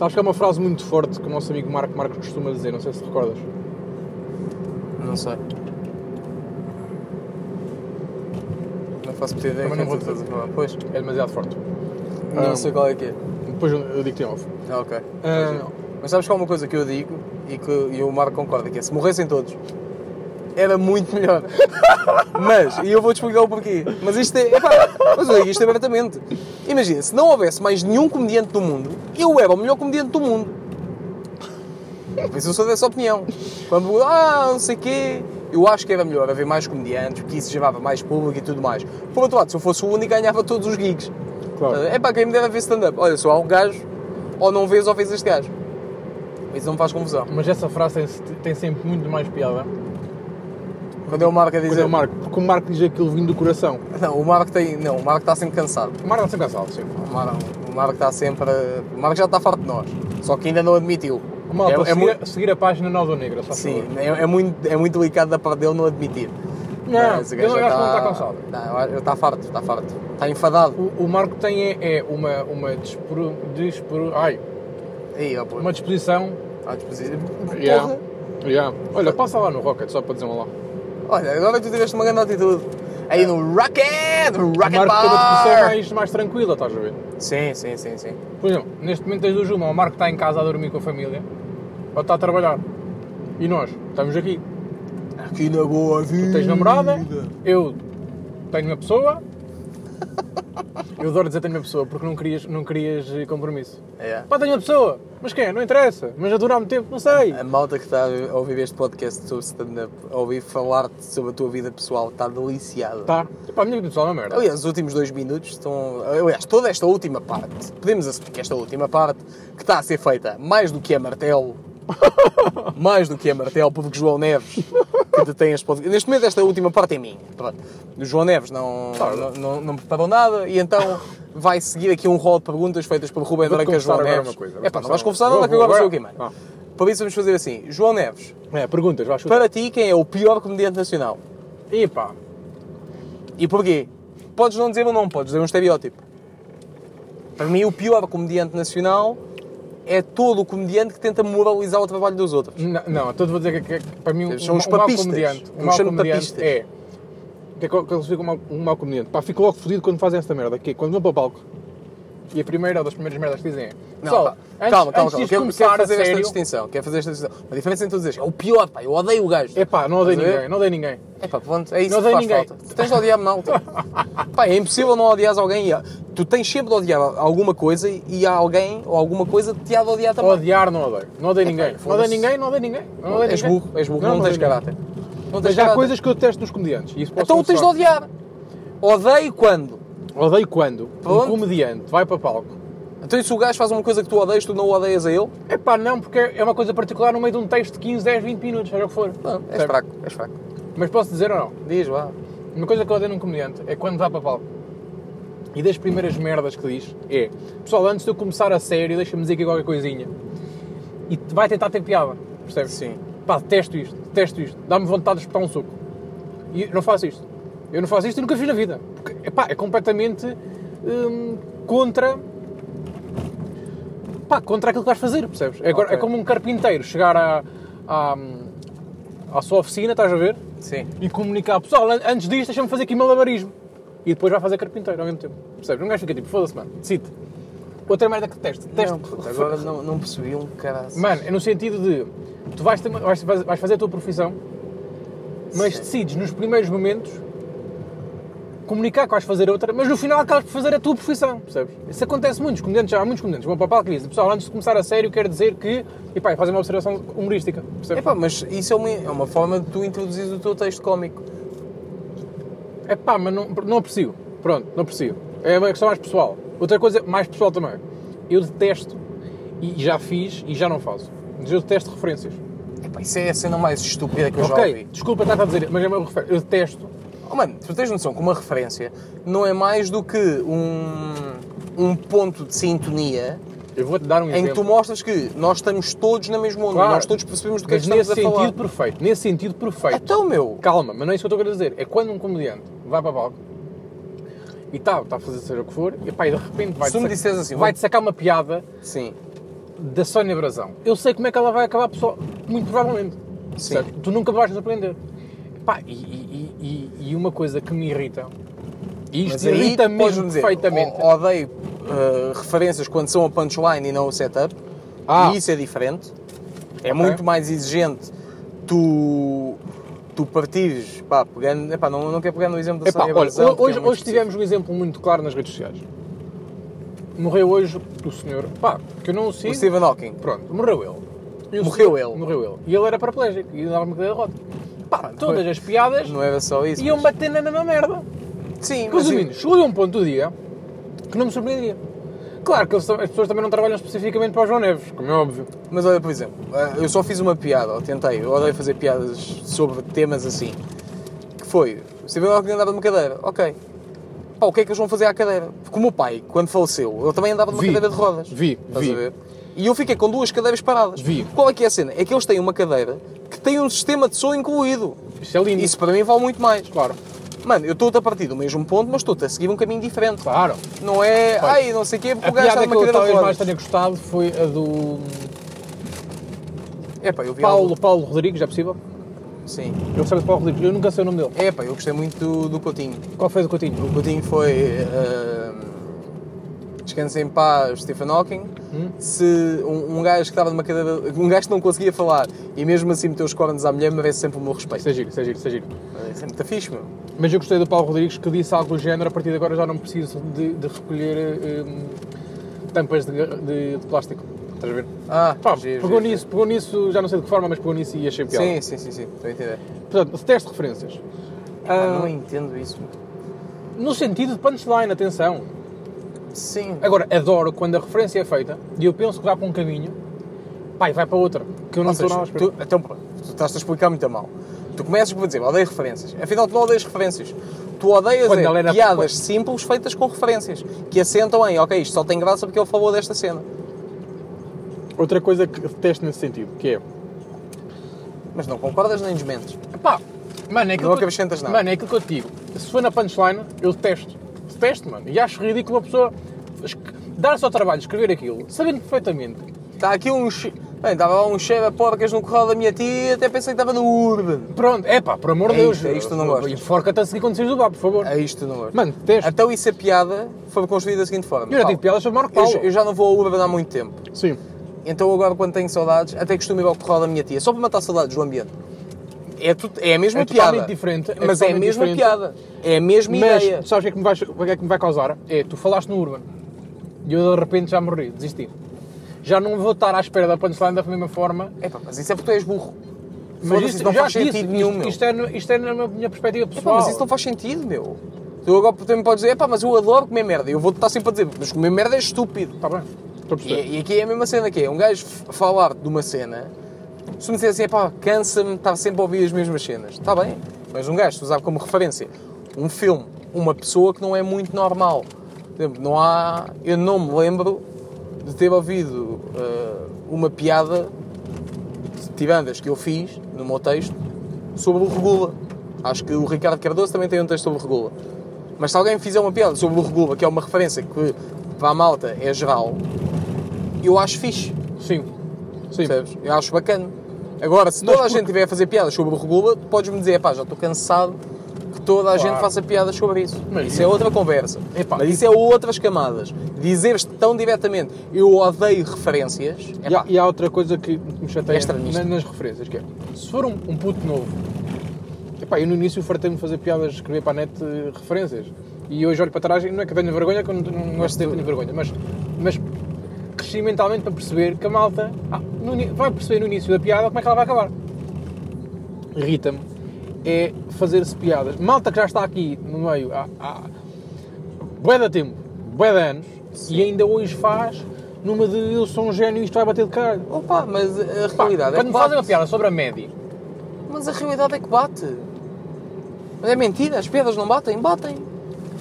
Sabes que é uma frase muito forte que o nosso amigo Marco Marcos costuma dizer, não sei se te recordas. Não sei. Não faço pedir ideia Também não vou estás a dizer. falar. Pois, É demasiado forte. não Ah. sei qual é que é. Depois eu eu digo-te em off. Ah, ok. Ah, Mas sabes que há uma coisa que eu digo e que e o Marco concorda, que é se morressem todos, era muito melhor. mas, e eu vou-te explicar o porquê. Mas isto é. Epá, mas eu digo isto abertamente. Imagina, se não houvesse mais nenhum comediante do mundo, eu era o melhor comediante do mundo. Por isso eu sou dessa opinião. Quando, ah, não sei o quê, eu acho que era melhor haver mais comediantes, porque isso gerava mais público e tudo mais. Por outro lado, se eu fosse o único, ganhava todos os gigs. Claro. É para quem me dera ver stand-up. Olha, só há um gajo, ou não vês ou vês este gajo. Isso não me faz confusão. mas essa frase tem, tem sempre muito mais piada. Quando é o Marco a Quando dizer. é o Marco, porque o Marco diz aquilo vindo do coração. Não, o Marco tem. Não, o Marco está sempre cansado. O Marco está sempre cansado, sim. O Marco, o Marco está sempre. O Marco já está farto de nós. Só que ainda não admitiu. Malta, é, é, seguir, muito, seguir a página Nova Negra, só sim, é, é muito, é muito delicado da parte dele não admitir. Não, acho já que não está cansado. Não, ele está farto, está farto. Está enfadado. O, o Marco tem é, é uma, uma, despro, despro, ai, Aí, ó, uma disposição. À disposição. Yeah. Yeah. Olha, passa lá no Rocket, só para dizer um lá. Olha, agora tu tiveste uma grande atitude. Aí no Rocket! No Rocket Marco tem uma disposição Bar! mais, mais tranquila, estás a ver? Sim, sim, sim, sim. Por exemplo, neste momento tens duas uma. O Marco está em casa a dormir com a família, ou está a trabalhar. E nós estamos aqui. Aqui na boa vida. Tu tens namorada, eu tenho uma pessoa. Eu adoro dizer tenho uma pessoa porque não querias, não querias eh, compromisso. É. Pá, tenho uma pessoa. Mas quem? Não interessa. Mas já dura há muito tempo, não sei. A malta que está a ouvir este podcast sobre stand-up, a ouvir falar-te sobre a tua vida pessoal, está deliciada. Tá. Pá, a minha vida pessoal é uma merda. Aliás, os últimos dois minutos estão. Aliás, toda esta última parte, podemos assumir que esta última parte, que está a ser feita mais do que a martelo, mais do que a martelo, porque João Neves, que detém podcasts. Neste momento, esta última parte é minha. Pronto. O João Neves não, não, não, não preparou nada e então vai seguir aqui um rol de perguntas feitas por Rubem Branca João agora Neves. uma coisa, É pá, não vais confessar nada que agora sou eu quem manda. Para isso vamos fazer assim. João Neves, É, perguntas, vais chutar. para ti, quem é o pior comediante nacional? E pá, E porquê? Podes não dizer o nome, podes dizer um estereótipo. Para mim, o pior comediante nacional é todo o comediante que tenta moralizar o trabalho dos outros. não, não te vou dizer que, que, para mim um, São os um mau papistas. comediante, Eu um mau comediante papistas. é... Que é que eles ficam um mau, um mau comediante. Pá, fico logo fodido quando fazem esta merda. Que é, quando vão para o palco e a primeira ou das primeiras merdas que dizem é... Não, "Pessoal, pá, antes- calma, calma, antes calma. Quero, a fazer esta sério- distinção. Quero fazer esta distinção. A diferença entre tu dizeres, é o pior, pá, eu odeio o gajo. É pá, não odeio ninguém, não odeio ninguém. É pá, pronto, é isso Não que faz ninguém. falta. Tu tens de odiar malta. pá, é impossível não odiares alguém. Tu tens sempre de odiar alguma coisa e há alguém ou alguma coisa que te há de odiar também. Odiar não odeio. Não odeio É ninguém. Não odeio ninguém, não odeio ninguém. Não odeio és burro, és burro, não, tens caráter. Não tens Mas há caráter. coisas que eu detesto nos comediantes. Então tens de odiar. Odeio quando? Odeio quando um comediante vai para palco. Então e se o gajo faz uma coisa que tu odeias, tu não o odeias a ele? É pá, não, porque é uma coisa particular no meio de um texto de 15, 10, 20 minutos, seja o que for. Não, és fraco, és fraco. Mas posso dizer ou não? Diz, vá. Uma coisa que eu odeio num comediante é quando vai para palco. E das primeiras merdas que diz é Pessoal, antes de eu começar a sério, deixa-me dizer aqui qualquer coisinha. E te- vai tentar ter piada, percebes? Sim. Pá, detesto isto, detesto isto. Dá-me vontade de espetar um soco. E eu não faço isto. Eu não faço isto e nunca fiz na vida. Porque, epá, é completamente hum, contra... Pá, contra aquilo que vais fazer, percebes? É, agora- Ok. é como um carpinteiro chegar à, à, à sua oficina, estás a ver? Sim. e comunicar, pessoal, an- antes disto deixa-me fazer aqui malabarismo. E depois vai fazer carpinteiro ao mesmo tempo. Percebes? Um gajo fica tipo, foda-se, mano, decide. Outra merda que detesto, detesto. Não, agora não, não percebi um caralho. Mano, é no sentido de, tu vais, ter- vais, vais fazer a tua profissão, mas Sim. decides nos primeiros momentos comunicar que vais fazer outra, mas no final acabas por fazer a tua profissão, percebes? Isso acontece muito, os comediantes, já há muitos comediantes, vão para o palco e dizem, pessoal, antes de começar a sério, quero dizer que, e pá, fazem uma observação humorística, percebes? Epá, mas isso é uma, é uma forma de tu introduzires o teu texto cómico. É pá, mas não, não aprecio. Pronto, não aprecio. É uma questão mais pessoal. Outra coisa mais pessoal também. Eu detesto, e já fiz e já não faço, mas eu detesto referências. Epá, isso é a cena mais estúpida que eu já ok, ouvi. desculpa estar a dizer, mas é uma referência. Eu detesto. Oh, mano, tu tens noção que uma referência não é mais do que um, um ponto de sintonia Eu vou-te dar um em que exemplo. tu mostras que nós estamos todos na mesma onda, Claro. nós todos percebemos do que é mas que estamos nesse a falar. sentido perfeito. Nesse sentido perfeito. Então, meu, Calma, mas não é isso que eu estou a dizer. É quando um comediante vai para a palco e está tá a fazer seja o que for, e pá, e de repente vai-te sac- assim, vai-te sacar uma piada sim, da Sónia Brazão. Eu sei como é que ela vai acabar, pessoal, muito provavelmente. Sim. Certo? Tu nunca vais surpreender. Pá, e, e- e- uma coisa que me irrita, e isto irrita mesmo dizer, perfeitamente. odeio uh, referências quando são a punchline e não o setup. Ah. E isso é diferente. É Ok. muito mais exigente tu, tu partires, pá, pegando, epá, não, não quero pegar no exemplo da Epá, Sónia olha, porque hoje, é hoje tivemos um exemplo muito claro nas redes sociais. Morreu hoje o senhor, pá, que eu não o sigo. O Stephen Hawking. Pronto, morreu ele. Morreu senhor- ele. Morreu ele. E ele era paraplégico e andava uma cadeira de roda. Pá, todas é- as piadas Não era só isso. iam mas- bater na mesma merda. Sim, mas Resumindo, chegou a um ponto do dia que não me surpreendia. Claro que as pessoas também não trabalham especificamente para o João Neves, como é óbvio. Mas olha, por exemplo, eh, eu só fiz uma piada, ou tentei, eu odeio fazer piadas sobre temas assim. Que foi, o Stephen Hawking andava numa cadeira, ok. Pá, o que é que eles vão fazer à cadeira? Porque o meu pai, quando faleceu, ele também andava numa Vi. cadeira de rodas. Vi, Estás vi. E eu fiquei com duas cadeiras paradas. Vi. Qual é que é a cena? É que eles têm uma cadeira que tem um sistema de som incluído. Isto é lindo. Isso para mim vale muito mais. Claro. Mano, eu estou-te a partir do mesmo ponto, mas estou-te a seguir um caminho diferente. Claro. Não é, Olha, ai, não sei o quê, porque A o gajo está que numa cadeira de talvez mais rodas. tenha gostado foi a do Epá, eu vi Paulo, algo- Paulo Rodrigues, é possível? Sim. Eu sei de Paulo Rodrigues, eu nunca sei o nome dele. Epá, eu gostei muito do, do Coutinho. Qual foi o Coutinho? O Coutinho foi. Uh, Descansa em paz, Stephen Hawking. Hum? Se um, um gajo que estava numa cadeira. Um gajo que não conseguia falar e mesmo assim meteu os cornos à mulher merece sempre o meu respeito. Isso é giro, isso é giro, isso é giro. Isso é muito fixe, meu. Mas eu gostei do Paulo Rodrigues que disse algo do género, a partir de agora já não preciso de, de recolher hum, tampas de, de- de plástico. Estás a ver? Ah, Pá, giro, pegou giro, nisso, pegou nisso, já não sei de que forma, mas pegou nisso e achei piada. Sim, sim, sim, sim. Estou a entender. Portanto, teste de referências. Ah, Ah, não entendo isso. no sentido de punchline, atenção. Sim. Agora, adoro quando a referência é feita e eu penso que vai para um caminho, pá, e vai para outra. Que eu não estou seja, nada tu, então, pronto, tu estás-te a explicar muito a mal. Tu começas por dizer, odeio referências. Afinal, tu não odeias referências. Tu odeias Quando é era- piadas simples feitas com referências. Que assentam em, ok, isto só tem graça porque ele falou desta cena. Outra coisa que detesto nesse sentido, que é, Mas não concordas nem desmentes. pá, mano, é aquilo, Não que, eu- acrescentas nada. mano, é aquilo que eu te digo. Se for na punchline, eu detesto. Detesto, mano. E acho ridículo a pessoa es- dar-se ao trabalho de escrever aquilo, sabendo perfeitamente. Está aqui um... Bem, estava lá um cheiro a porcas no corral da minha tia até pensei que estava no Urban. Pronto, é pá, por amor de É Deus. isto, é isto não gostas. Enforca-te a seguir quando saís do bar, por favor. É isto não gosto. Mano, detesto. Então isso a piada foi construída da seguinte forma. Eu já tive piadas sobre Marco eu, Paulo. já- eu já não vou ao Urban há muito tempo. Sim. Então agora quando tenho saudades, até costumo ir ao corral da minha tia, só para matar saudades do ambiente. É, tu- é a mesma É piada. totalmente diferente, é mas é a mesma diferente. piada. É a mesma Mas, ideia. sabes o que é que me vai, o que é que me vai causar? É, tu falaste no Urban e eu de repente já morri, desisti. Já não vou estar à espera da punchline da mesma forma. Epá, mas isso é porque tu és burro. Mas isto, isso não faz disse, sentido nenhum, isto, meu. isto, é, no- isto é na minha perspectiva Epá, pessoal. mas isso não faz sentido, meu. Tu agora também podes dizer, epá, mas eu adoro comer merda. Eu vou-te estar sempre a dizer, mas comer merda é estúpido. Está bem. E, e aqui é a mesma cena que é, um gajo falar de uma cena, se me disser assim, epá, cansa-me estar sempre a ouvir as mesmas cenas. Está bem, mas um gajo, usar como referência um filme, uma pessoa que não é muito normal. Não há... Eu não me lembro de ter ouvido eh, uma piada, tirando as que eu fiz no meu texto, sobre o Regula. Acho que o Ricardo Cardoso também tem um texto sobre o Regula. Mas se alguém fizer uma piada sobre o Regula, que é uma referência que para a malta é geral, eu acho fixe. Sim, sim. Percebes? Eu acho bacana. Agora, se toda a gente tiver a fazer piadas sobre o Regula, tu podes-me dizer, pá, já estou cansado que toda a Claro. gente faça piadas sobre isso. Mas isso é outra conversa. Epá. Mas isso é outras camadas. Dizeres tão diretamente, eu odeio referências, E há, e há outra coisa que me chateia É nas referências, que é, se for um, um puto novo, epá, eu no início fartei-me fazer piadas, escrever para a net eh, referências, e hoje olho para trás e não é que tenho vergonha, que eu não, não gosto de ter vergonha, mas, mas cresci mentalmente para perceber que a malta ah, no vai perceber no início da piada como é que ela vai acabar. Irrita-me é fazer-se piadas. Malta que já está aqui no meio há, há bué de tempo, bué de anos, e ainda hoje faz numa de eu sou um gênio e isto vai bater de cara. opa, mas a realidade é quando que me fazem uma piada sobre a média, Mas a realidade é que bate. Mas é mentira, as piadas não batem, batem.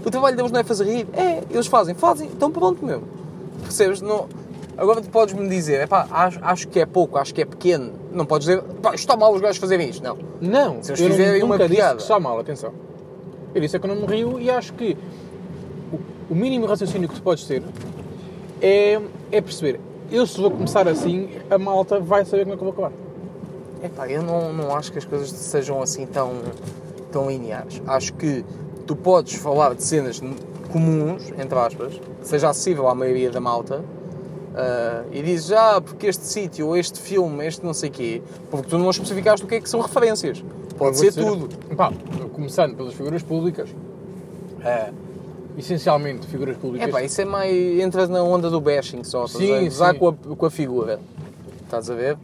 O trabalho deles não é fazer rir. É, eles fazem, fazem, então pronto, meu. Percebes? Não... Agora tu podes-me dizer, epá, acho, acho que é pouco, acho que é pequeno. Não podes dizer, pá, está mal os gajos fazerem isto. Não. não, Se eles eu fizerem uma nunca disse piada. que está mal, atenção. Eu disse é que eu não me rio e acho que o, o mínimo raciocínio que tu podes ter é, é perceber eu se vou começar assim, a malta vai saber como é que eu vou acabar. Epá, eu não, não acho que as coisas sejam assim tão, tão lineares. Acho que tu podes falar de cenas comuns, entre aspas, que seja acessível à maioria da malta, ah, e dizes, já, porque este sítio, este filme, este não sei quê, porque tu não especificaste o que é que são referências. Pode ser dizer- tudo. Pá, começando pelas figuras públicas, é, essencialmente figuras públicas. Epá, isso é mais. entra na onda do bashing só, estás Sim, a gozar sim. com a, com a figura. Estás a ver?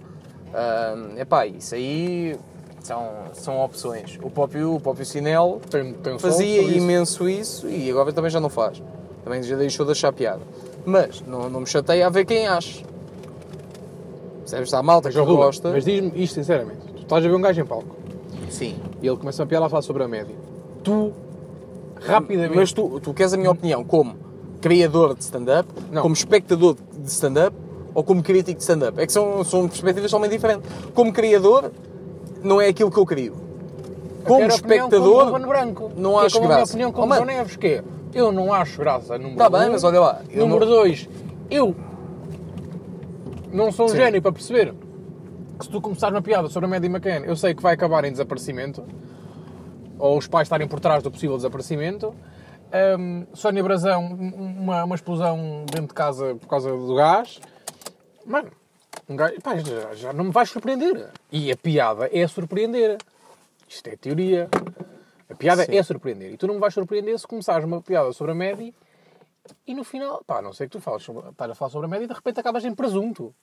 Ah, epá, isso aí são, são opções. O próprio, o próprio Sinel tem, tem fazia isso. imenso isso e agora também já não faz. Também já deixou de achar piada. Mas não, não me chateia a ver quem acha. Percebes? Há malta Mas, que Ruben, gosta. mas diz-me isto sinceramente. Tu estás a ver um gajo em palco Sim. e ele começa a piada a falar sobre a média. Tu, rapidamente... Mas tu, tu queres a minha opinião como criador de stand-up, Não. como espectador de stand-up ou como crítico de stand-up? É que são, são perspectivas totalmente diferentes. Como criador, não é aquilo que eu crio. Como a espectador, como não é acho como a minha graça. opinião Oh, como mano. João Neves, que é, eu não acho graça, número Tá um. bem, mas olha lá, eu número não- dois, eu não sou um Sim. gênio para perceber que se tu começares uma piada sobre a Maddie McCann, eu sei que vai acabar em desaparecimento, ou os pais estarem por trás do possível desaparecimento. Hum, Sónia Brazão, um- uma, uma explosão dentro de casa por causa do gás. Mano, um gajo, pá, já, já não me vais surpreender. E a piada é surpreender. Isto é teoria. A piada Sim. é surpreender. E tu não me vais surpreender se começares uma piada sobre a média e no final, pá, não sei que tu falas sobre, estás a falar sobre a média e de repente acabas em presunto.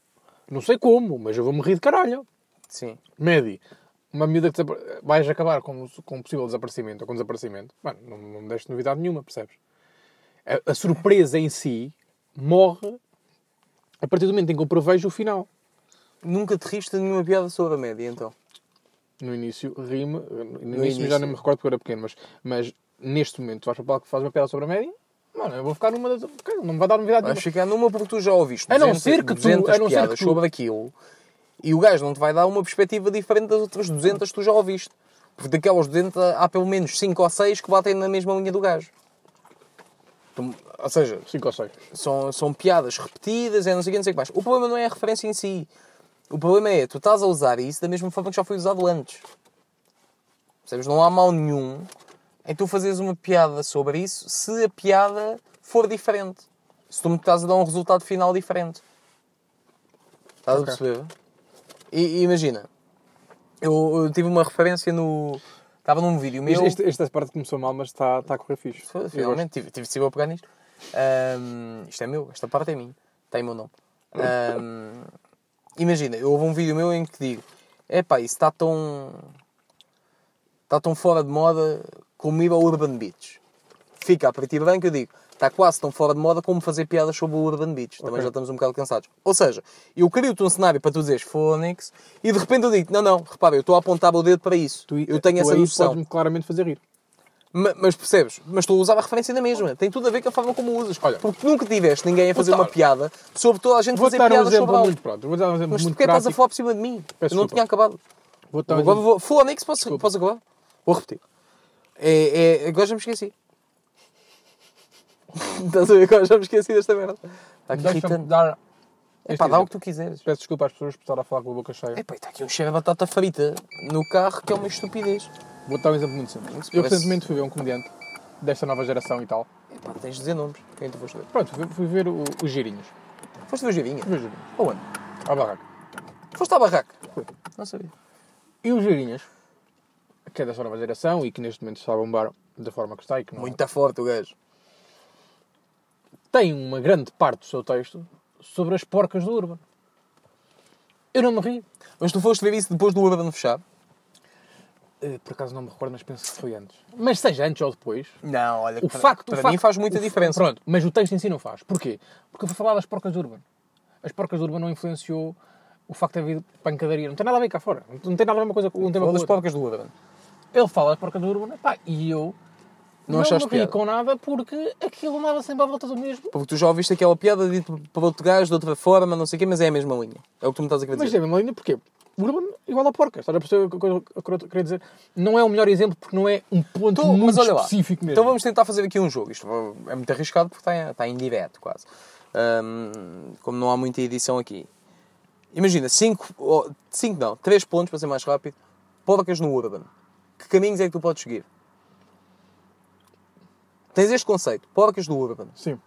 Não sei como, mas eu vou-me rir de caralho. Sim. Média. Uma miúda que vais acabar com, com um possível desaparecimento ou com desaparecimento. Mano, não, não me deste novidade nenhuma, percebes? A, a surpresa em si morre a partir do momento em que eu prevejo o final. Nunca te riste de nenhuma piada sobre a média, então. No início, rime. No, início, início. já não me recordo porque era pequeno, mas, mas neste momento, tu vais para o palco que faz uma piada sobre a média, mano, eu vou ficar numa das. Não me vai dar novidade Vais nenhuma. ficar numa porque tu já ouviste A não 200, ser que tu- 200 a não ser que tu- sobre aquilo e o gajo não te vai dar uma perspectiva diferente das outras 200 que tu já ouviste. Porque daquelas 200 há pelo menos 5 ou 6 que batem na mesma linha do gajo. Ou seja, 5 ou 6. são, são piadas repetidas, é não sei o que, não sei o que mais. O problema não é a referência em si. O problema é, tu estás a usar isso da mesma forma que já foi usado antes. Percebes? Não há mal nenhum em tu fazeres uma piada sobre isso se a piada for diferente. Se tu me estás a dar um resultado final diferente. Estás Ok. a perceber? E, e imagina, eu, eu tive uma referência no... Estava num vídeo meu... Este, esta parte começou mal, mas está, está a correr fixe. Finalmente, tive, tive de a pegar nisto. Ahm, isto é meu, esta parte é minha. Tem meu nome. Ahm, imagina, eu houve um vídeo meu em que digo: epá, isso está tão. está tão fora de moda como ir ao Urban Beach. Fica a partir branco, eu digo: está quase tão fora de moda como fazer piadas sobre o Urban Beach. Também Ok. já estamos um bocado cansados. Ou seja, eu crio-te um cenário para tu dizeres Phonics e de repente eu digo: não, não, repara, eu estou a apontar o dedo para isso. Tu- eu tenho tu essa noção. podes-me claramente fazer rir. Ma- Mas percebes? Mas tu usava a referência na mesma. Tem tudo a ver com a forma como usas. Olha. porque nunca tiveste ninguém a fazer Vou uma piada sobre toda a gente fazer dar um piadas exemplo sobre algo. muito pronto. Vou dar um exemplo Mas muito porquê estás a prático. falar por cima de mim? Peço eu não desculpa. tinha acabado. Vou-te dar um Agora exemplo. vou. Posso, posso acabar? Vou repetir. É, é, agora já me esqueci. Estás a ver? Agora já me esqueci desta merda. Está aqui Deixa-me irritante. dar. É pá, dá o que tu quiseres. Peço desculpa às pessoas por estar a falar com a boca cheia. É pá, está aqui um cheiro a batata frita no carro que é uma estupidez. Vou-te dar um exemplo muito simples. Isso Eu parece- recentemente fui ver um comediante desta nova geração e tal. É pá, tens de dizer nomes. Quem tu foste ver? Pronto, fui- fui ver o- os girinhos. Foste ver o Girinha? Fui ver os girinhos. Aonde? À barraca. Foste à barraca? Não sabia. E os girinhos, que é desta nova geração e que neste momento está a bombar da forma que está e que não Muito forte o gajo. tem uma grande parte do seu texto sobre as porcas do Urban. Eu não me ri. Mas tu foste ver isso depois do Urban fechar? Eh, Por acaso não me recordo, mas penso que foi antes. Mas seja antes ou depois, Não, olha, o facto... para o facto, mim faz muita diferença. Pronto, mas o texto em si não faz. Porquê? Porque eu fui falar das porcas Urban. As porcas Urban não influenciou o facto de haver pancadaria. Não tem nada a ver cá fora. Não tem nada a ver uma coisa com um tema com das porcas do Urban. Ele fala das porcas do Urban pá, e eu Não não, achaste piada? com nada porque aquilo andava sempre à volta do mesmo. Porque tu já ouviste aquela piada dita para outro gajo de outra forma, não sei o quê, mas é a mesma linha. É o que tu me estás a querer Mas dizer. é a mesma linha porque o Urban igual a porca. Estás a perceber o que eu queria dizer? Não é o melhor exemplo porque não é um ponto Então, muito olha lá, específico mesmo. então vamos tentar fazer aqui um jogo. Isto é muito arriscado porque está, está em direto quase. Ahm, como não há muita edição aqui. Imagina, 5, 5 não, 3 pontos para ser mais rápido. Porcas no Urban. Que caminhos é que tu podes seguir? Tens este conceito, porcas do Urban. Sim.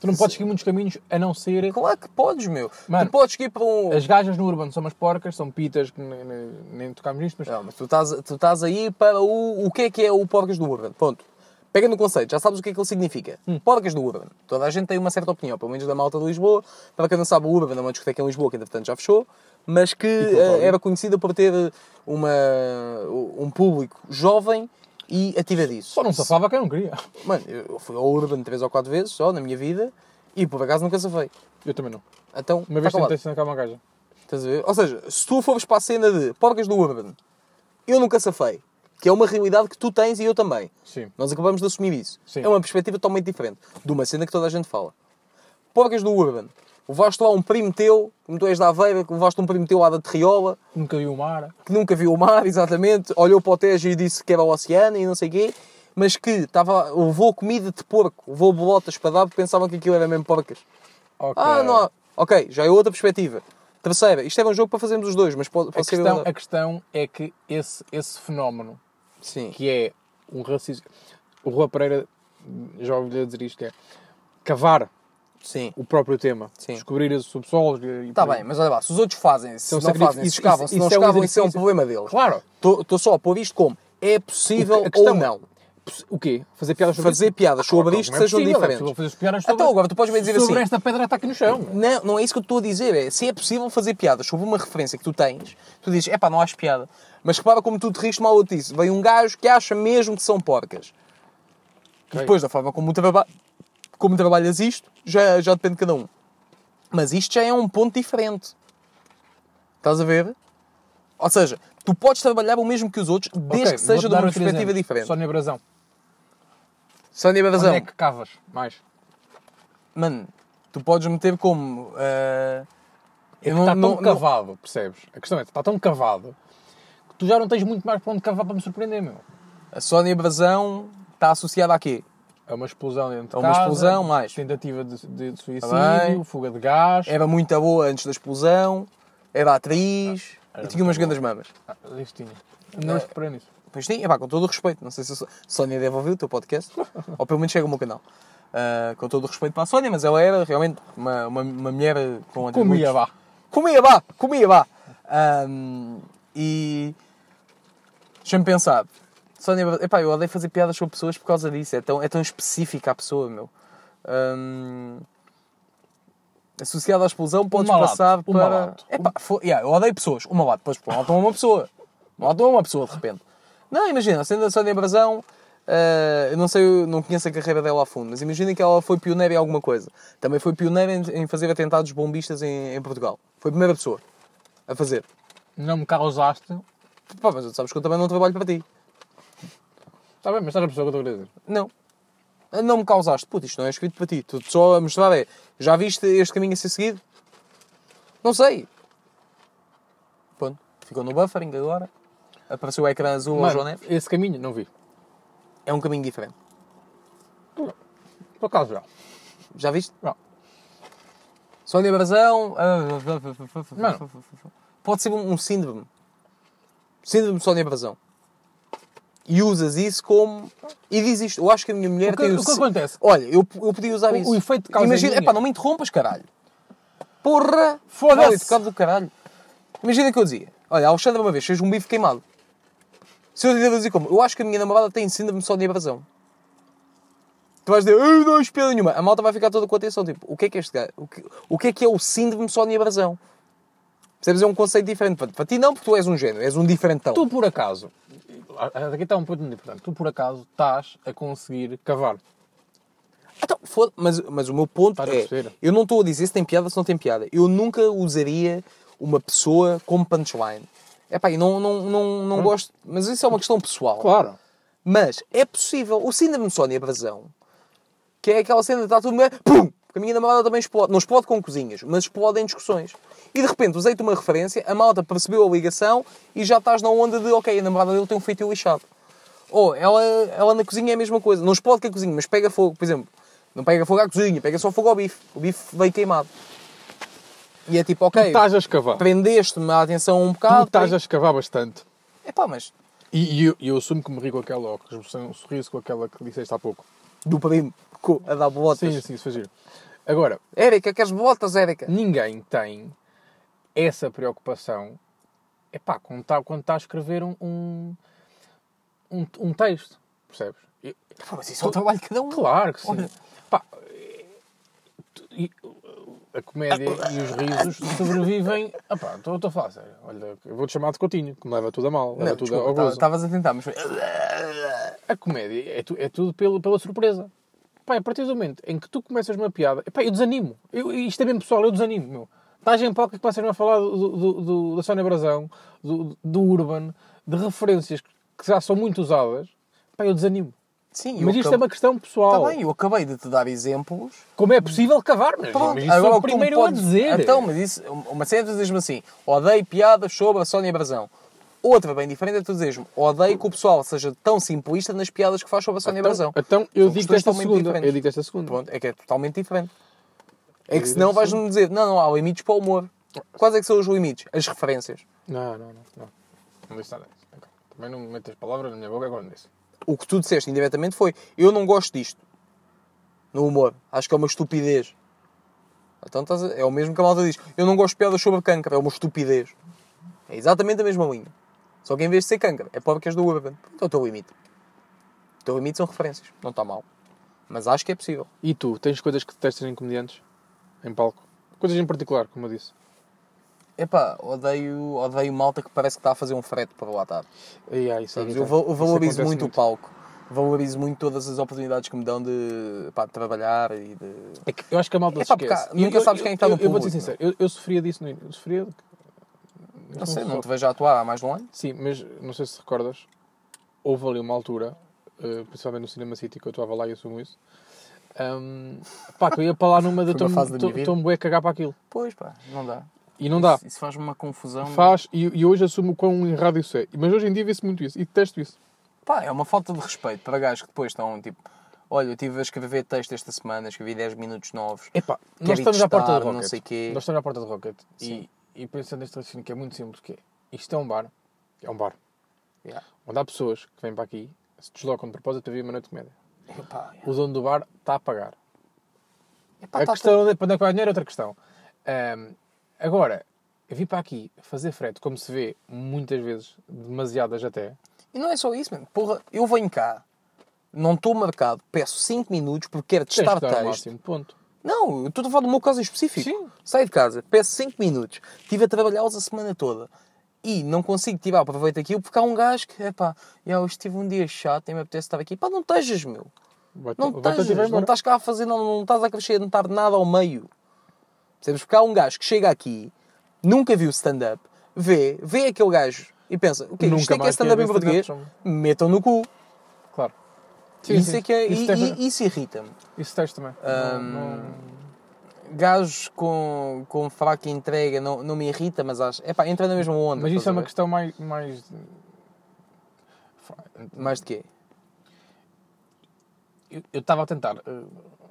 Tu não podes seguir muitos caminhos a não ser. Claro que podes, meu. Mano, tu podes seguir para um. As gajas no Urban são umas porcas, são pitas, que nem, nem, nem tocámos nisto, mas. Não, mas tu estás, tu estás aí para o, o que é que é o porcas do Urban. Ponto. Pega no conceito, já sabes o que é que ele significa. Hum. Porcas do Urban. Toda a gente tem uma certa opinião, pelo menos da malta de Lisboa. Para quem não sabe, o Urban é uma discoteca em Lisboa que entretanto já fechou, mas que eh, era conhecida por ter uma, um público jovem e ativadiço. Só não safava quem não queria. Mano, eu fui ao Urban três ou quatro vezes só na minha vida e por acaso nunca safei. Eu também não. Então, Uma vez tá tentei sacar uma gaja. Estás a ver? Ou seja, se tu fores para a cena de porcas do Urban, eu nunca safei. Que é uma realidade que tu tens e eu também. Sim. Nós acabamos de assumir isso. Sim. É uma perspectiva totalmente diferente de uma cena que toda a gente fala. Porcas do Urban. Levaste lá um primo teu, como tu és da Aveira, que levaste um primo teu lá da Terriola, Nunca vi o mar. que nunca viu o mar, exatamente, olhou para o Tejo e disse que era o oceano e não sei o quê, mas que estava, levou comida de porco, levou bolotas para dar porque pensavam que aquilo era mesmo porcas. Ok. Ah, não há. Ok, já é outra perspectiva. Terceira, isto era um jogo para fazermos os dois, mas pode, A pode ser questão, verdade. a questão é que esse, esse fenómeno, Sim. que é um racismo. O Rua Pereira, já ouvi-lhe dizer isto, que é cavar Sim. o próprio tema, Sim. descobrir os subsolos. Está bem, mas olha lá, se os outros fazem, se São não fazem, se escavam, isso- se não isso é escavam, isso é um problema deles. Claro. Estou só a pôr isto como é possível A questão ou é- não. O quê? Fazer piadas sobre Fazer piadas sobre isto Não é sejam é diferentes. possível fazer piadas sobre, Então agora tu podes me dizer sobre assim. esta pedra que está aqui no chão. Não, não é isso que eu estou a dizer. É, se é possível fazer piadas sobre uma referência que tu tens, tu dizes, epá, não acho piada. Mas repara como tu te riste mal eu disse. Vem um gajo que acha mesmo que são porcas. E Ok. depois, da forma como, traba como trabalhas isto, já, já depende de cada um. Mas isto já é um ponto diferente. Estás a ver? Ou seja, tu podes trabalhar o mesmo que os outros, desde Ok, que seja de uma perspectiva exemplo. diferente. Sónia Brazão. Sónia Onde Barazão. é que cavas mais? Mano, tu podes meter como... ah, eu está não- tão não- cavado, percebes? A questão é, está tão cavado que tu já não tens muito mais para onde cavar para me surpreender, meu. A Sónia Brasão está associada a quê? É uma explosão dentro de É uma casa, explosão, mais. Tentativa de, de- de suicídio, Tá bem. fuga de gás. Era muito boa antes da explosão, era atriz Era e tinha umas muito grandes mamas. Ah, isso tinha. Não me surpreende isso. Pois sim, epá, com todo o respeito. Não sei se a Sónia deve ouvir o teu podcast, ou pelo menos chega ao meu canal. Ah, com todo o respeito para a Sónia, mas ela era realmente uma, uma, uma mulher com. Comia, vá. Comia, vá! Comia, vá! Ahm, e... Deixa-me pensar. Sónia, epá, eu odeio fazer piadas sobre pessoas por causa disso. É tão, é tão específica a pessoa, meu. Ahm, associada à explosão, podes malato, passar um para... malato. Epá, fo- yeah, eu odeio pessoas. Uma lado, depois pô, matam uma pessoa. Matam uma pessoa, de repente. Não, imagina, sendo a Sónia Brazão... ah, eu não sei, eu não conheço a carreira dela a fundo, mas imagina que ela foi pioneira em alguma coisa. Também foi pioneira em, em fazer atentados bombistas em, em Portugal. Foi a primeira pessoa a fazer. Não me causaste. Pá, mas tu sabes que eu também não trabalho para ti. Está bem, mas estás a o que eu estou a dizer. Não. Não me causaste. Puto, isto não é escrito para ti. Tu só a mostrar é. Já viste este caminho a ser seguido? Não sei. Pronto. Ficou no buffering agora. Apareceu o ecrã azul ao João Mano, Neves. esse caminho, não vi. É um caminho diferente. Por acaso já. Já viste? Não. Sónia Brazão. Mano. Pode ser um um síndrome. Síndrome de Sónia Brazão. E usas isso como. E diz isto. Eu acho que a minha mulher O que- tem o que sí- acontece? Olha, eu, eu podia usar O- isso. o efeito de causa Imagina. Epá, não me interrompas, caralho. Porra! Foda-se. Educado do caralho. Imagina que eu dizia. Olha, a Alexandra uma vez fez um bife queimado. Se eu te dizer como, eu acho que a minha namorada tem síndrome de Sónia Brazão. Tu vais dizer, eu não espero nenhuma. A malta vai ficar toda com atenção, tipo, o que é que é este gajo? O que, o que é que é o síndrome de Sónia Brazão? Percebes? É um conceito diferente. Para, para ti não, porque tu és um gênio, és um diferentão. Tu, por acaso, aqui está um ponto muito importante. Tu, por acaso, estás a conseguir cavar. Então, mas, mas o meu ponto é, eu não estou a dizer se tem piada ou se não tem piada. Eu nunca usaria uma pessoa como punchline. É pá, não, não, não, não gosto, mas isso é uma questão pessoal. Claro. Mas é possível. O síndrome de Sónia Brazão, que é aquela cena de está tudo bem, pum! Porque a minha namorada também explode. Não explode com cozinhas, mas explode em discussões. E de repente usei-te uma referência, a malta percebeu a ligação e já estás na onda de, ok, a namorada dele tem um feitio lixado. Ou ela, ela na cozinha é a mesma coisa. Não explode com a cozinha, mas pega fogo. Por exemplo, Não pega fogo à cozinha, pega só fogo ao bife. O bife veio queimado. E é tipo, ok, Tu estás a escavar. prendeste-me a atenção um Tu bocado. estás a escavar bastante. É pá, mas E, e eu, eu assumo que me ri com aquela, ou que um sorriso com aquela que disseste há pouco. do primo co- a dar botas. Sim, sim, isso foi giro. Agora, Érica, queres botas, Érica? ninguém tem essa preocupação epá, quando está quando tá a escrever um, um, um, um texto, percebes? E- Pá, Mas isso é o trabalho de cada um. claro que sim. Olha. Pá, e- a comédia e os risos sobrevivem. Epá, estou estou a falar sério. Olha, eu vou-te chamar de Coutinho, que me leva tudo a mal, Não, tudo desculpa, estavas a tentar, mas. A comédia é, tu- é tudo pelo, pela surpresa. Pá, a partir do momento em que tu começas uma piada, epá, eu desanimo. Eu, isto é mesmo pessoal, eu desanimo. Meu. Estás em palco e começas a falar do, do- do- da Sónia Brazão, do, do Urban, de referências que já são muito usadas. Pá, eu desanimo. Sim, Mas isto é uma questão pessoal. Tá bem, eu acabei de te dar exemplos. Como é possível cavar, mas, Pronto, mas isso agora o o primeiro me a podes- dizer. Então, mas isso, uma cena tu dizes-me assim, odeio piadas sobre a Sónia Brazão. Outra bem diferente é tu dizes-me, odeio que o pessoal seja tão simplista nas piadas que faz sobre a Sónia Brazão. Então, eu São digo totalmente segunda. diferentes. Eu digo desta segunda. Pronto, é que é totalmente diferente. É Eu que senão vais-me dizer, não, não, há limites para o humor. Quais é que são os limites? As referências. Não, não, não. Não, não disse nada disso. Também não metas palavras na minha boca agora disse. O que tu disseste indiretamente foi, eu não gosto disto. No humor. Acho que é uma estupidez. Então é o mesmo que a malta diz. Eu não gosto de piadas sobre cancro, é uma estupidez. É exatamente a mesma linha. Só que em vez de ser cancro, é pobre que és do Urban. Então é o teu limite. O teu limite são referências. Não está mal. Mas acho que é possível. E tu, tens coisas que detestas em comediantes? Em palco? Coisas em particular, como eu disse. Epá, odeio, odeio malta que parece que está a fazer um frete para lá estar. E, ah, isso é Sabes? irritante. Eu, eu valorizo acontece muito, o palco. Valorizo muito todas as oportunidades que me dão de, pá, de trabalhar e de... É que eu acho que a malta É se pá, esquece. nunca Eu- sabes quem é que está no eu, Eu vou-te ser público, sincero, eu, eu sofria disso no início. Eu sofria... Não sei, não te vejo a atuar há mais de um ano. Sim, mas não sei se recordas, houve ali uma altura, eh, principalmente no Cinema City, que eu estava lá e assumo isso, ahm, pá, que eu ia para lá numa da tão bué cagar para aquilo. Pois pá, não dá. E não dá. Isso, isso faz uma confusão. Faz, e, e hoje assumo quão errado isso é. Mas hoje em dia vê-se muito isso, e detesto isso. Pá, é uma falta de respeito para gajos que depois estão tipo. Olha, eu estive a escrever texto esta semana, escrevi 10 minutos novos. Epá, nós estamos à porta testar, do não Rocket. sei quê. Nós estamos à porta do Rocket. Sim. E, e pensando neste raciocínio que é muito simples, que é, isto é um bar, é um bar, Yeah. onde há pessoas que vêm para aqui, se deslocam de propósito para vir uma noite de comédia. Epá, O dono do bar está a pagar. epá, a tá- questão de para onde é que vai o dinheiro é outra questão. Ahm, agora, eu vim para aqui fazer frete, como se vê muitas vezes, demasiadas até. E não é só isso, mano. Porra, eu venho cá, não estou marcado, peço 5 minutos porque quero Tens testar que o texto. máximo, ponto. Não, eu estou a falar do meu caso em específico. Sim. Saio de casa, peço 5 minutos, estive a trabalhá-los a semana toda e não consigo tirar proveito aquilo porque há um gajo que, epá, já hoje tive um dia chato e me apetece estar aqui. Pá, não estejas, meu. Vai-te Não estejas, não estás cá a fazer, não, não estás a acrescentar nada ao meio. Percebes? Porque há um gajo que chega aqui, nunca viu stand-up, vê, vê aquele gajo e pensa, o que Nunca isto é que é stand-up em português? Metam no cu. Claro. isso é que é, Isso, e- e- isso irrita-me. isso tens também. Não- não- Gajos com, com fraca entrega não, não me irrita, mas acho. Epá, entra na mesma onda. Mas isso é uma questão mais. mais... Mais de quê? Eu estava a tentar eh,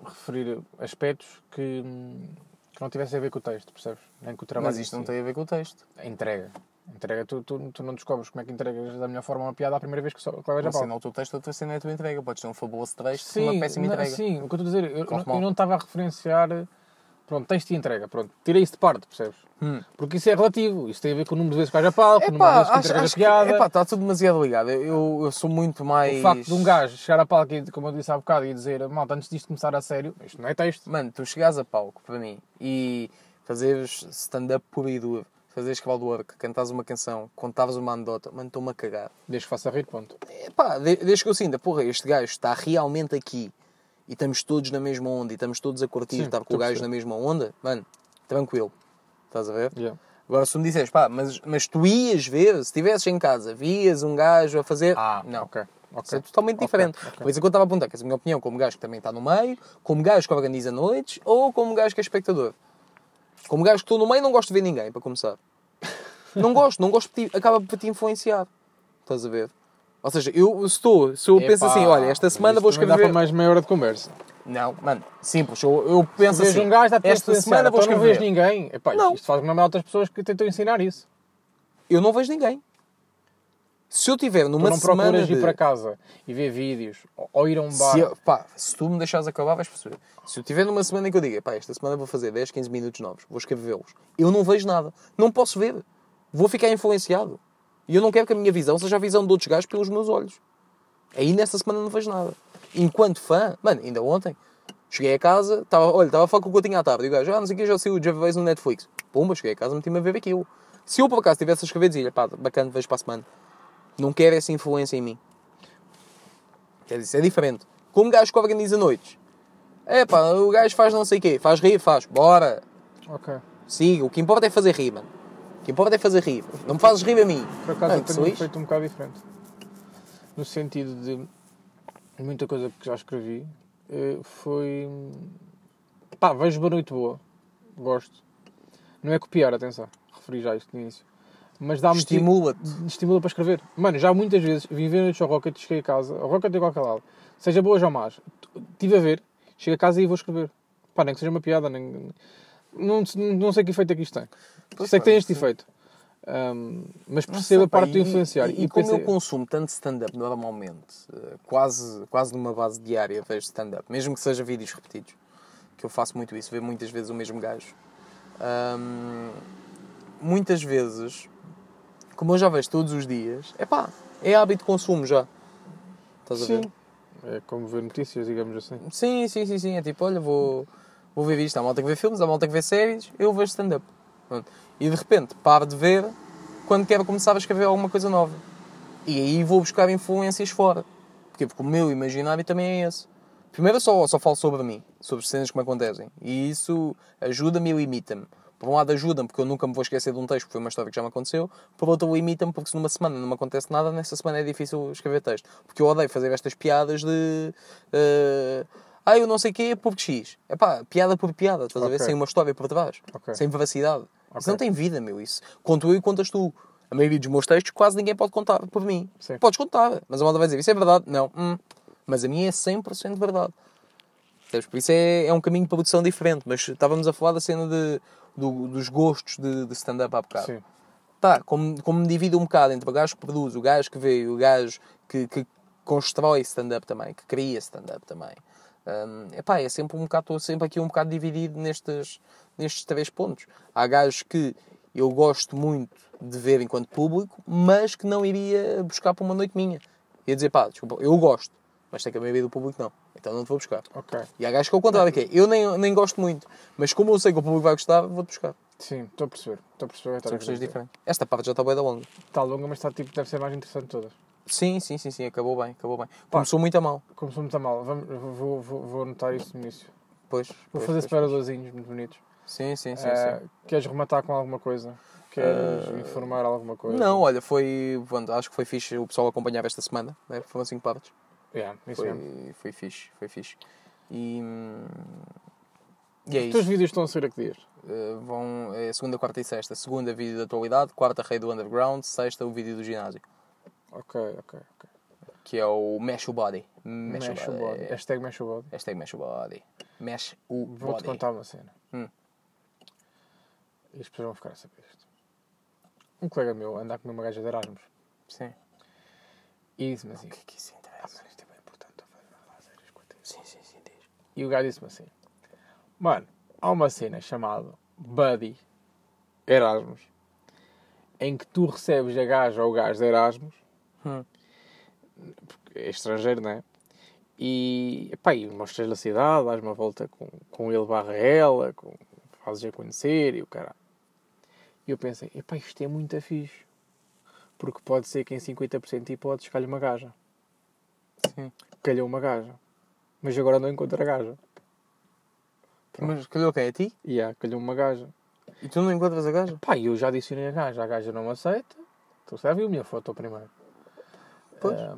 referir aspectos que, hum, que não tivessem a ver com o texto, percebes? Nem com o trabalho. Mas isto não tem a ver com o texto. A entrega. A entrega, tu, tu, tu não descobres como é que entregas da melhor forma uma piada à primeira vez que, que levas a pau. é o teu texto, outra cena é a tua entrega. Podes ter um fabuloso texto uma péssima não- entrega. sim, o que eu estou a dizer, eu, eu mal. não estava a referenciar pronto, texto e entrega, pronto, tirei isso de parte, percebes? Hum. Porque isso é relativo, isso tem a ver com o número de vezes que vais a palco, o número de vezes que entregas acho a piada. epá, está tudo demasiado ligado. Eu, eu sou muito mais. O facto de um gajo chegar a palco e, como eu disse há bocado, e dizer, malta, antes disto começar a sério, isto não é texto. Mano, tu chegares a palco, para mim, e fazeres stand-up puro e duro, fazeres do work, cantares uma canção, contavas uma anedota, mano, estou-me a cagar. Desde que faça rir, ponto. Epá, de- desde que eu sinta, porra, este gajo está realmente aqui e estamos todos na mesma onda e estamos todos a curtir Sim, estar com o gajo na mesma onda, mano, tranquilo. Estás a ver? Yeah. Agora, se me disseres, pá, mas, mas tu ias ver, se estivesses em casa, vias um gajo a fazer. Ah, não. ok. Isso é totalmente diferente. ok. Por isso é que eu estava a apontar, que é a minha opinião, como gajo que também está no meio, como gajo que organiza noites ou como gajo que é espectador. Como gajo que estou no meio, não gosto de ver ninguém, para começar. Não gosto, não gosto, de ti- acaba por te influenciar. Estás a ver? Ou seja, eu estou, se eu penso assim, olha, esta semana vou também dá escrever. para mais meia hora de conversa. Não, mano, simples. Eu, eu penso Vejo assim. um gajo, a esta semana vou então não escrever. vês ninguém. Epá, Não. Isto faz-me lembrar outras pessoas que tentam ensinar isso. Eu não vejo ninguém. Se eu tiver Tu numa não semana procuras de... ir para casa e ver vídeos ou- ou ir a um bar. Se, eu- pá, se tu me deixares acabar, vais perceber. Se eu tiver numa semana em que eu diga, pá, esta semana vou fazer 10, 15 minutos novos, vou escrevê-los, eu não vejo nada. Não posso ver. Vou ficar influenciado. E eu não quero que a minha visão seja a visão de outros gajos pelos meus olhos. Aí nessa semana não vejo nada. Enquanto fã, mano, ainda ontem, cheguei a casa, tava, olha, estava a falar com o Coutinho à tarde, e o gajo, ah, não sei o que, já saiu o Jeff Bezos no Netflix. Pumba, cheguei a casa, meti-me a ver aquilo. Se eu por acaso tivesse a escrever, dizia, pá, bacana, vejo para a semana. Não quero essa influência em mim. Quer dizer, é diferente. Como gajo que organiza noites. É pá, o gajo faz não sei o quê, faz rir, faz, bora, Ok. siga. O que importa é fazer rir, mano. Que importa é fazer rir. Não me fazes rir a mim. Por acaso Mano, eu que tenho feito um bocado diferente. No sentido de muita coisa que já escrevi eh, foi. Pá, vejo Boa Noite Boa. Gosto. Não é copiar, atenção. Referi já isto no início. Mas dá-me Estimula-te. estimula para escrever. Mano, já muitas vezes vim ver noites ao Rocket e cheguei a casa, ao Rocket em qualquer lado, seja boas ou más, estive a ver, chego a casa e vou escrever. Pá, nem que seja uma piada, nem... Não, não sei que efeito é que isto tem. Pois, sei que tem este sim. efeito. Ahm, mas percebo sei, a parte de influenciar. E, e como pensei- eu consumo tanto stand-up normalmente, eh, quase, quase numa base diária vejo stand-up, mesmo que seja vídeos repetidos, que eu faço muito isso, ver muitas vezes o mesmo gajo. Ahm, muitas vezes, como eu já vejo todos os dias, é pá, é hábito de consumo já. Estás a ver? Sim. É como ver notícias, digamos assim. Sim, sim, sim, sim. É tipo, olha, vou, vou ver isto. Há malta que vê filmes, há malta que vê séries, eu vejo stand-up. E de repente paro de ver quando quero começar a escrever alguma coisa nova. E aí vou buscar influências fora. Porquê? Porque o meu imaginário também é esse. Primeiro só, só falo sobre mim, sobre cenas que me acontecem. E isso ajuda-me e limita-me. Por um lado ajuda-me porque eu nunca me vou esquecer de um texto, porque foi uma história que já me aconteceu. Por outro limita-me porque se numa semana não me acontece nada, nessa semana é difícil escrever texto. Porque eu odeio fazer estas piadas de... eh, ah, eu não sei o quê, porque X. É pá, piada por piada, estás a ver? Sem uma história por trás. Ok. Sem veracidade. Ok. Isso não tem vida, meu. Isso. Conto eu e contas tu. A maioria dos meus textos quase ninguém pode contar por mim. Sim. Podes contar, mas a malta vai dizer, isso é verdade? Não. Hum. Mas a minha é 100% verdade. Percebes? Por isso é, é um caminho de produção diferente. Mas estávamos a falar da cena de, do- dos gostos de, de stand-up há bocado. Sim. Pá, como, como me divido um bocado entre o gajo que produz, o gajo que vê o gajo que, que constrói stand-up também, que cria stand-up também. Hum, epá, é sempre um bocado, estou sempre aqui um bocado dividido nestes, nestes três pontos. Há gajos que eu gosto muito de ver enquanto público, mas que não iria buscar para uma noite minha. Ia dizer, pá, desculpa, eu gosto, mas tem que a maioria do público não. Então não te vou buscar. Ok. E há gajos que é o contrário, que é, eu nem, nem gosto muito, mas como eu sei que o público vai gostar, vou-te buscar. Sim, estou a perceber. Estou a perceber. São questões diferentes. Esta parte já está bem da longa. Está longa, mas está, tipo, deve ser mais interessante de todas. Sim, sim, sim, sim, acabou bem, acabou bem. Começou muito a mal. Começou muito a mal. Vamos, vou, vou, vou anotar isso no início. Pois. Vou pois, fazer pois, separadorzinhos muito bonitos. Sim, sim, sim, Eh, sim. Queres rematar com alguma coisa? Queres informar alguma coisa? Não, olha, foi. pronto, acho que foi fixe o pessoal acompanhar esta semana. Né? Foram 5 partes. Yeah, isso mesmo. Foi, foi fixe, foi fixe. E. hum, E é Os teus isso. vídeos estão a sair a que dias? Eh, vão, é segunda, quarta e sexta. Segunda, vídeo da atualidade. Quarta, rei do underground. Sexta, o vídeo do ginásio. Ok, ok, ok. Que é o Mesh o Body. Mesh, o body. Hashtag mexe o body. Hashtag Mesh o Body. Mesh o Vou-te Body. contar uma cena. Hum. E as pessoas vão ficar a saber isto. Um colega meu anda a comer uma gaja de Erasmus. Sim. E disse-me assim: O que é que isso Ah, interessa? mano, isto é bem importante. Estou a fazer nada a sério quanto a isso." Sim, sim, sim. Diz. E o gajo disse-me assim: Mano, há uma cena chamada Buddy Erasmus em que tu recebes a gaja ou o gajo de Erasmus, Hum. porque é estrangeiro, não é? E, pá, e mostras-lhe a cidade, dás uma volta com, com ele barra ela, com, fazes a conhecer e o caralho. E eu pensei: Epá, isto é muito fixe. Porque pode ser que em 50% e pode escolher uma gaja. Sim. Calhou uma gaja. Mas agora não encontro a gaja. Mas calhou quem? É ti? Há, calhou uma gaja. E tu não encontras a gaja? Pá, eu já adicionei a gaja, a gaja não me aceita. Tu já viu a minha foto primeiro. Pois. Ahm,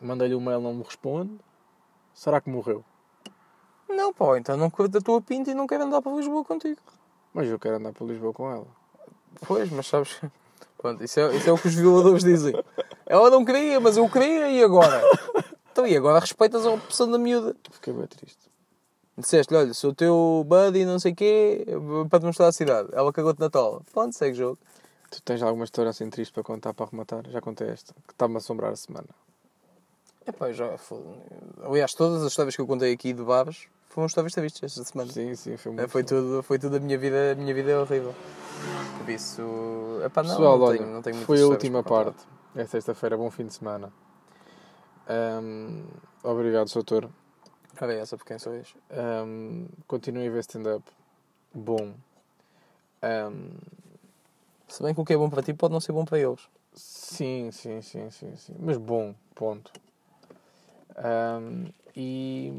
Mandei-lhe um mail, não me responde. Será que morreu? Não, pá, então não curto a tua pinta e não quero andar para Lisboa contigo. Mas eu quero andar para Lisboa com ela. Pois, mas sabes. Pronto, isso é, isso é o que os violadores dizem. Ela não queria, mas eu queria e agora? Então, e agora respeitas a opção da miúda? Fiquei bem triste. Disseste-lhe, olha, sou o teu buddy, não sei o quê, para te mostrar a cidade. Ela cagou-te na tola. Pronto, segue o jogo. Tu tens alguma história assim triste para contar, para arrematar? Já contei esta, que está-me a assombrar a semana. Epá, eu já foda Aliás, todas as histórias que eu contei aqui de babas foram histórias vistas esta semana. Sim, sim, foi É, muito foi, tudo, foi tudo a minha vida, a minha vida é horrível. Por isso, epá, não, Pessoal, não, olha, tenho, não tenho foi a última parte. É sexta-feira, bom fim de semana. Ahm, obrigado, Soutor. É essa por quem sois? Um, continuem a ver stand-up. Bom. Um, Se bem que o que é bom para ti pode não ser bom para eles. sim, sim, sim, sim, sim. Mas bom, ponto. Um, e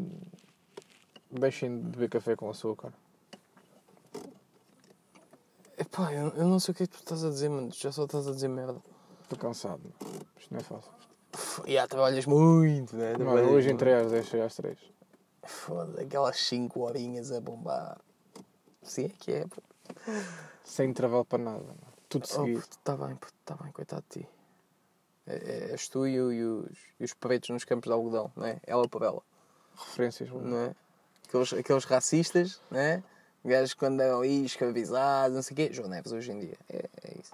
deixem de beber café com açúcar. Epá, eu, eu não sei o que é que tu estás a dizer, mano. Já só estás a dizer merda. Estou cansado. Isto não é fácil. Pff, Já trabalhas muito, né? Mano, Trabalhas hoje muito. entrei às 10 cheguei às 3. Foda, aquelas 5 horinhas a bombar. Sim, é que é, pô. Sem intervalo para nada. mano. Tudo Oh, seguido. puto, tá bem, puto, tá bem, coitado de ti. É, é, és tu e, e os, e os pretos nos campos de algodão, não é? Ela por ela, Referências. mano. não é? Aqueles, aqueles racistas, não é? Gajos que quando eram aí escravizados, não sei o quê. João Neves hoje em dia, é, é isso.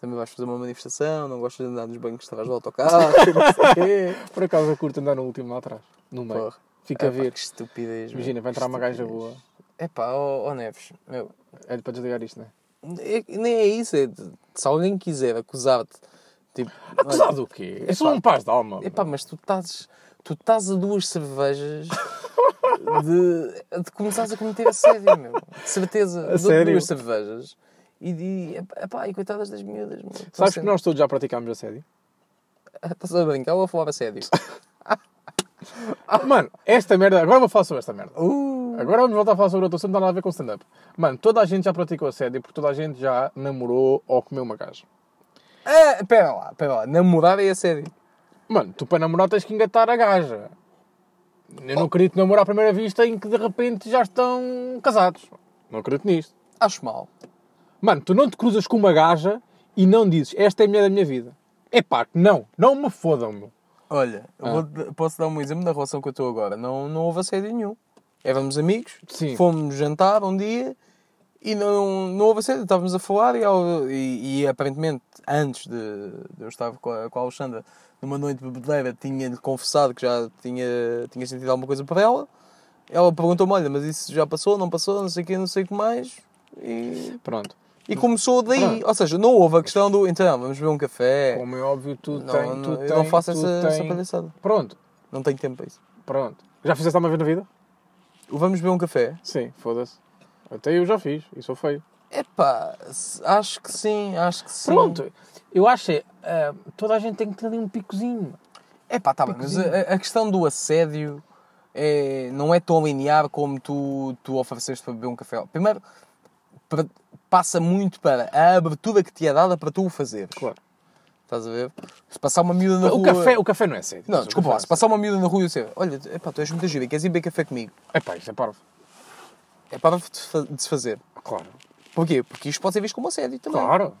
Também vais fazer uma manifestação, não gostas de andar nos bancos de trás do autocarro, não sei o quê. Por acaso eu curto andar no último lá atrás. No meio. Porra. Fica a ver. Que estupidez. meu. Imagina, vai entrar uma gaja boa. É pá, ó ó Neves, meu, É para desligar isto, não é? é- nem é isso. É, de- se alguém quiser acusar-te, tipo. Acusado do quê? É só um paz de alma. Epá, mas tu estás, tu estás a duas cervejas de, de começares a cometer assédio, meu. De certeza. A sério? duas cervejas. E, e epá, e coitadas das miúdas, meu. Sabes que nós todos já praticámos assédio? Estás a brincar ou a falar a sério? Mano, esta merda. Agora vou falar sobre esta merda. Uh, Agora vamos voltar a falar sobre outro assunto, não tem nada a ver com stand-up. Mano, toda a gente já praticou assédio porque toda a gente já namorou ou comeu uma gaja. é, pera lá, pera lá. Namorar é assédio. Mano, tu para namorar tens que engatar a gaja. Eu não acredito namorar à primeira vista em que de repente já estão casados. Não acredito nisto. Acho mal. Mano, tu não te cruzas com uma gaja e não dizes esta é a mulher da minha vida. É pá, não. Não me fodam, meu. Olha, eu Ah. vou- posso dar um exemplo da relação que eu estou agora. Não, não houve assédio nenhum. Éramos amigos, Sim. fomos jantar um dia e não, não houve assédio. Estávamos a falar e, e- e aparentemente, antes de, de eu estar com a, com a Alexandra, numa noite de bebedeira, tinha-lhe confessado que já tinha, tinha sentido alguma coisa para ela. Ela perguntou-me, olha, mas isso já passou, não passou, não sei o que, não sei o que mais. E, Pronto. e começou daí. Pronto. Ou seja, não houve a questão do, então, vamos beber um café. Como é óbvio, tu Não, não, tu eu tens, não faço essa, essa tens- palhaçada. Pronto, Não tenho tempo para isso. pronto. Já fizeste alguma vez na vida? O Vamos beber um café? Sim, foda-se. Até eu já fiz, e sou feio. Epá, acho que sim, acho que sim. Pronto, eu acho que ah, toda a gente tem que ter ali um picozinho. Epá, tá bem, mas a, a questão do assédio é, não é tão linear como tu, tu ofereceste para beber um café. Primeiro, para- passa muito para a abertura que te é dada para tu o fazeres. Claro. Estás a ver? Se passar uma miúda na O rua... café, o café não é sério. Não, desculpa lá, se passar uma miúda na rua e dizer olha, epá, tu és muito gira, queres ir beber café comigo? É pá, isso é parvo. É para de fa- de se fazer. Claro. Porquê? Porque isto pode ser visto como assédio também. Claro.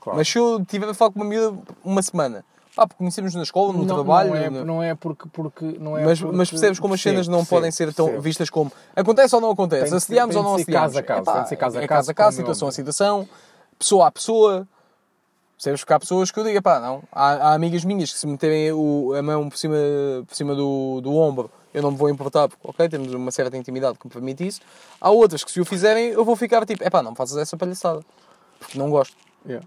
claro. Mas se eu estiver a falar com uma miúda uma semana, pá, porque conhecemos na escola, no não, trabalho, não é, no- não é porque, porque não é mas, porque- mas percebes como as cenas não percebo, podem ser tão percebo. vistas como acontece ou não Tem acontece, de assediamos ou não tem de ser assediamos. caso a caso, Epá, tem de ser caso a é caso, caso a caso, como é situação a situação, pessoa a pessoa. Percebes? Porque há pessoas que eu digo, pá, não. Há, há amigas minhas que se meterem o, a mão por cima, por cima do, do ombro, eu não me vou importar, porque, ok, temos uma certa intimidade que me permite isso. Há outras que se o fizerem, eu vou ficar tipo, é pá, não faças essa palhaçada. Porque não gosto. Yeah.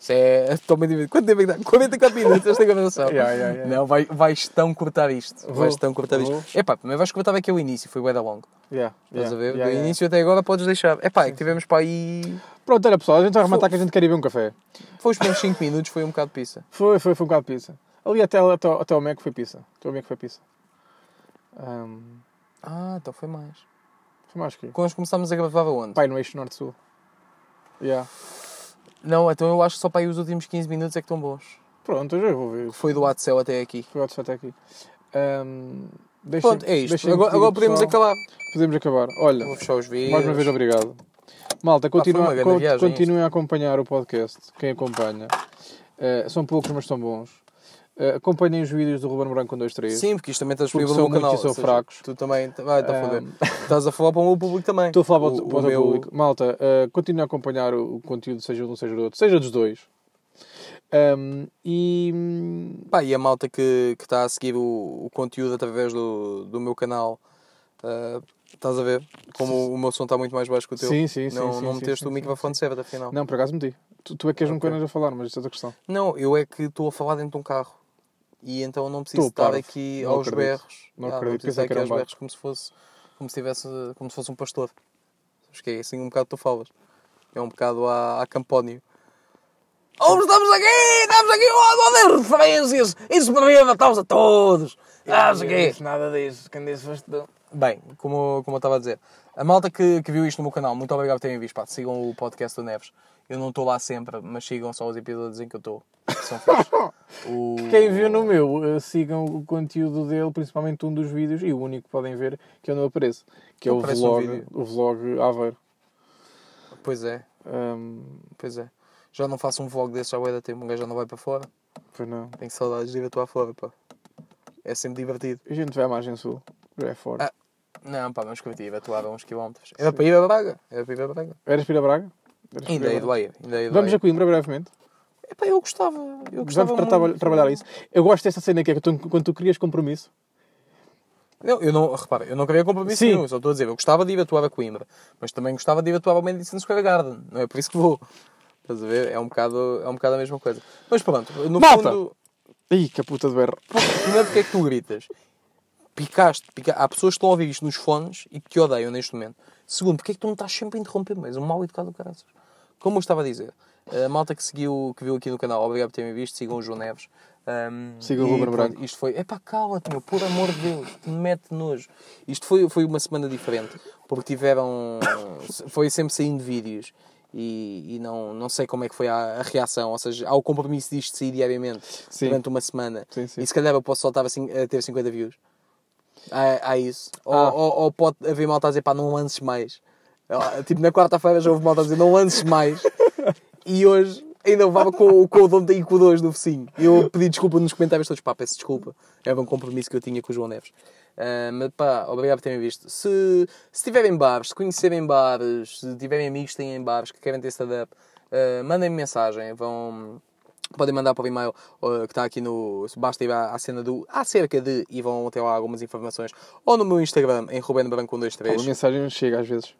Isso é totalmente divertido. Quanto tempo é que dá? 44 minutos esta conversação. Yeah, yeah, yeah. Não, vai, vais tão cortar isto. Vou, vais tão cortar vou. isto. Epá, primeiro vais cortar aqui o início, foi bué da longo. Yeah, Estás yeah, a ver? yeah, Do yeah. início até agora podes deixar. Epá, é que tivemos para aí. Pronto, olha pessoal, a gente vai arrematar que a gente quer ir ver um café. Foi os primeiros 5 minutos, foi um bocado de pizza. Foi, foi, foi um bocado de pizza. Ali até, até, até o Mac foi pizza. Até o Mac foi pizza. Ahm, Ah, então foi mais. foi mais que. Quando nós começámos a gravar onde? Pai, no eixo norte-sul. Yeah. Não, então eu acho que só para aí os últimos 15 minutos é que estão bons. Pronto, eu já vou ver. Foi do Céu até aqui. Foi outro até aqui. Ahm, deixem- Pronto, é isto. Agora, agora podemos pessoal. acabar. Podemos acabar. Olha, Vou fechar os vídeos. mais uma vez obrigado. Malta, foi continua, viagem continuem a acompanhar o podcast. Quem acompanha. Eh, são poucos, mas são bons. Uh, acompanhem os vídeos do Ruben Branco com 23. Sim, porque isto também está disponível no canal. são seja, fracos. Tu também. Vai, está a Um, foder. Estás a falar para o meu público também. Estou a falar para o, para o o meu- público. Malta, uh, continua a acompanhar o, o conteúdo, seja de um, seja do outro, seja dos dois. Um, e Pá, e a malta que, que está a seguir o, o conteúdo através do, do meu canal, ah, estás a ver? Como o meu som está muito mais baixo que o teu. Sim, sim, sim, Não, sim, não sim, meteste sim, o sim, microfone certo, afinal. não, por acaso meti. Tu, tu é que queres um Ok. coisa a falar, mas isso é outra questão. Não, eu é que estou a falar dentro de um carro. E então não preciso Estou estar parvo. aqui Não aos acredito. berros. Não Ah, acredito. preciso Pensei estar que aqui aos berros como se fosse como se, tivesse, como se fosse um pastor. Acho que é assim um bocado tu falas. É um bocado a, a Campónio. Oh, estamos aqui! Estamos aqui! Oh, oh, referências! Isso poderia matar-vos a todos! Ah, não sei o quê. nada disso. Quem disse foste tu. Bem, como, como eu estava a dizer, a malta que, que viu isto no meu canal, muito obrigado por terem visto. Pá, sigam o podcast do Neves. Eu não estou lá sempre, mas sigam só os episódios em que eu estou. O... Quem viu no meu, uh, sigam o conteúdo dele, principalmente um dos vídeos, e o único que podem ver que eu não apareço, que é o vlog, vídeo. o vlog Aveiro. Pois é, Um, pois é. Já não faço um vlog desse já vai dar tempo, um gajo já não vai para fora. pois não. Tenho saudades de ir atuar fora, pá. É sempre divertido. A gente vai à margem sul, já é fora. Ah. Não, pá, mas curti, ir atuar a uns quilómetros. Era para ir a Braga, era para ir a Braga. Eras para ir a Braga? Ainda é ainda é do Vamos a Coimbra brevemente. Epá, eu gostava, eu gostava Vamos tratar, trabalhar isso. Eu gosto dessa cena que é que tu, quando tu crias compromisso. Não, eu não, repara, eu não queria compromisso Sim. nenhum, só estou a dizer, eu gostava de ir atuar a Coimbra, mas também gostava de ir atuar ao Madison Square Garden, não é por isso que vou. Estás a ver? É um bocado, é um bocado a mesma coisa. Mas pronto, no Malta! fundo, Ih, que puta de berro. primeiro porque é que tu gritas? Picaste, pica... há pessoas que estão a ouvir isto nos fones e que te odeiam neste momento. Segundo, porque é que tu não estás sempre a interromper mais? Um mal educado do caraças. Como eu estava a dizer, a malta que seguiu, que viu aqui no canal, obrigado por terem visto, sigam o João Neves. Um, Sigam o Ruben Branco. Isto foi, epá, cala-te, meu, por amor de Deus, te mete nojo. Isto foi, foi uma semana diferente, porque tiveram, foi sempre saindo vídeos e, e não, não sei como é que foi a, a reação, ou seja, há o compromisso disto de sair diariamente Sim. durante uma semana Sim, sim. e se calhar eu posso soltar assim, a ter 50 views. Há, há isso. Ou, Ah. ou, ou pode haver malta a dizer, pá, não lances mais. Tipo, na quarta-feira já houve malta a dizer, não lances mais. E hoje ainda levava com, com o dono da ICO 2 do vizinho. E eu pedi desculpa nos comentários todos, pá, peço desculpa. Era um compromisso que eu tinha com o João Neves. Ah, mas pá, obrigado por terem visto. Se, se tiverem bares, se conhecerem bares, se tiverem amigos que têm bares que querem ter stand-up, ah, mandem-me mensagem. Vão, podem mandar para o e-mail uh, que está aqui no. Basta ir à, à cena do acerca de e vão ter lá algumas informações. Ou no meu Instagram, em Ruben Branco Pá, uma 123. mensagem chega às vezes.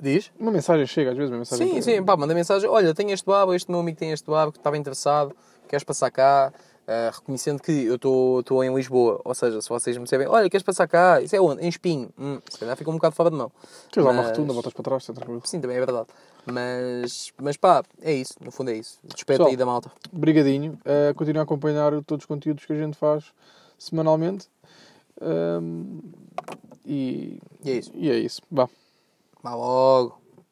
Diz? Uma mensagem chega às vezes, uma mensagem. Sim, sim, pá, manda mensagem. Olha, tenho este babo, este meu amigo tem este babo que estava interessado, queres passar cá? Uh, reconhecendo que eu estou em Lisboa, ou seja, se vocês me disserem, olha, queres passar cá? Isso é onde? Em Espinho. Hum, se calhar fica um bocado fora de mão. Tens lá uma rotunda, voltas para trás, está tranquilo. Sim, também é verdade. Mas, mas pá, é isso, no fundo é isso. Despeito aí da malta. Brigadinho. Uh, continua a acompanhar todos os conteúdos que a gente faz semanalmente. Um, e, E é isso. e é isso. Vá. Vá logo.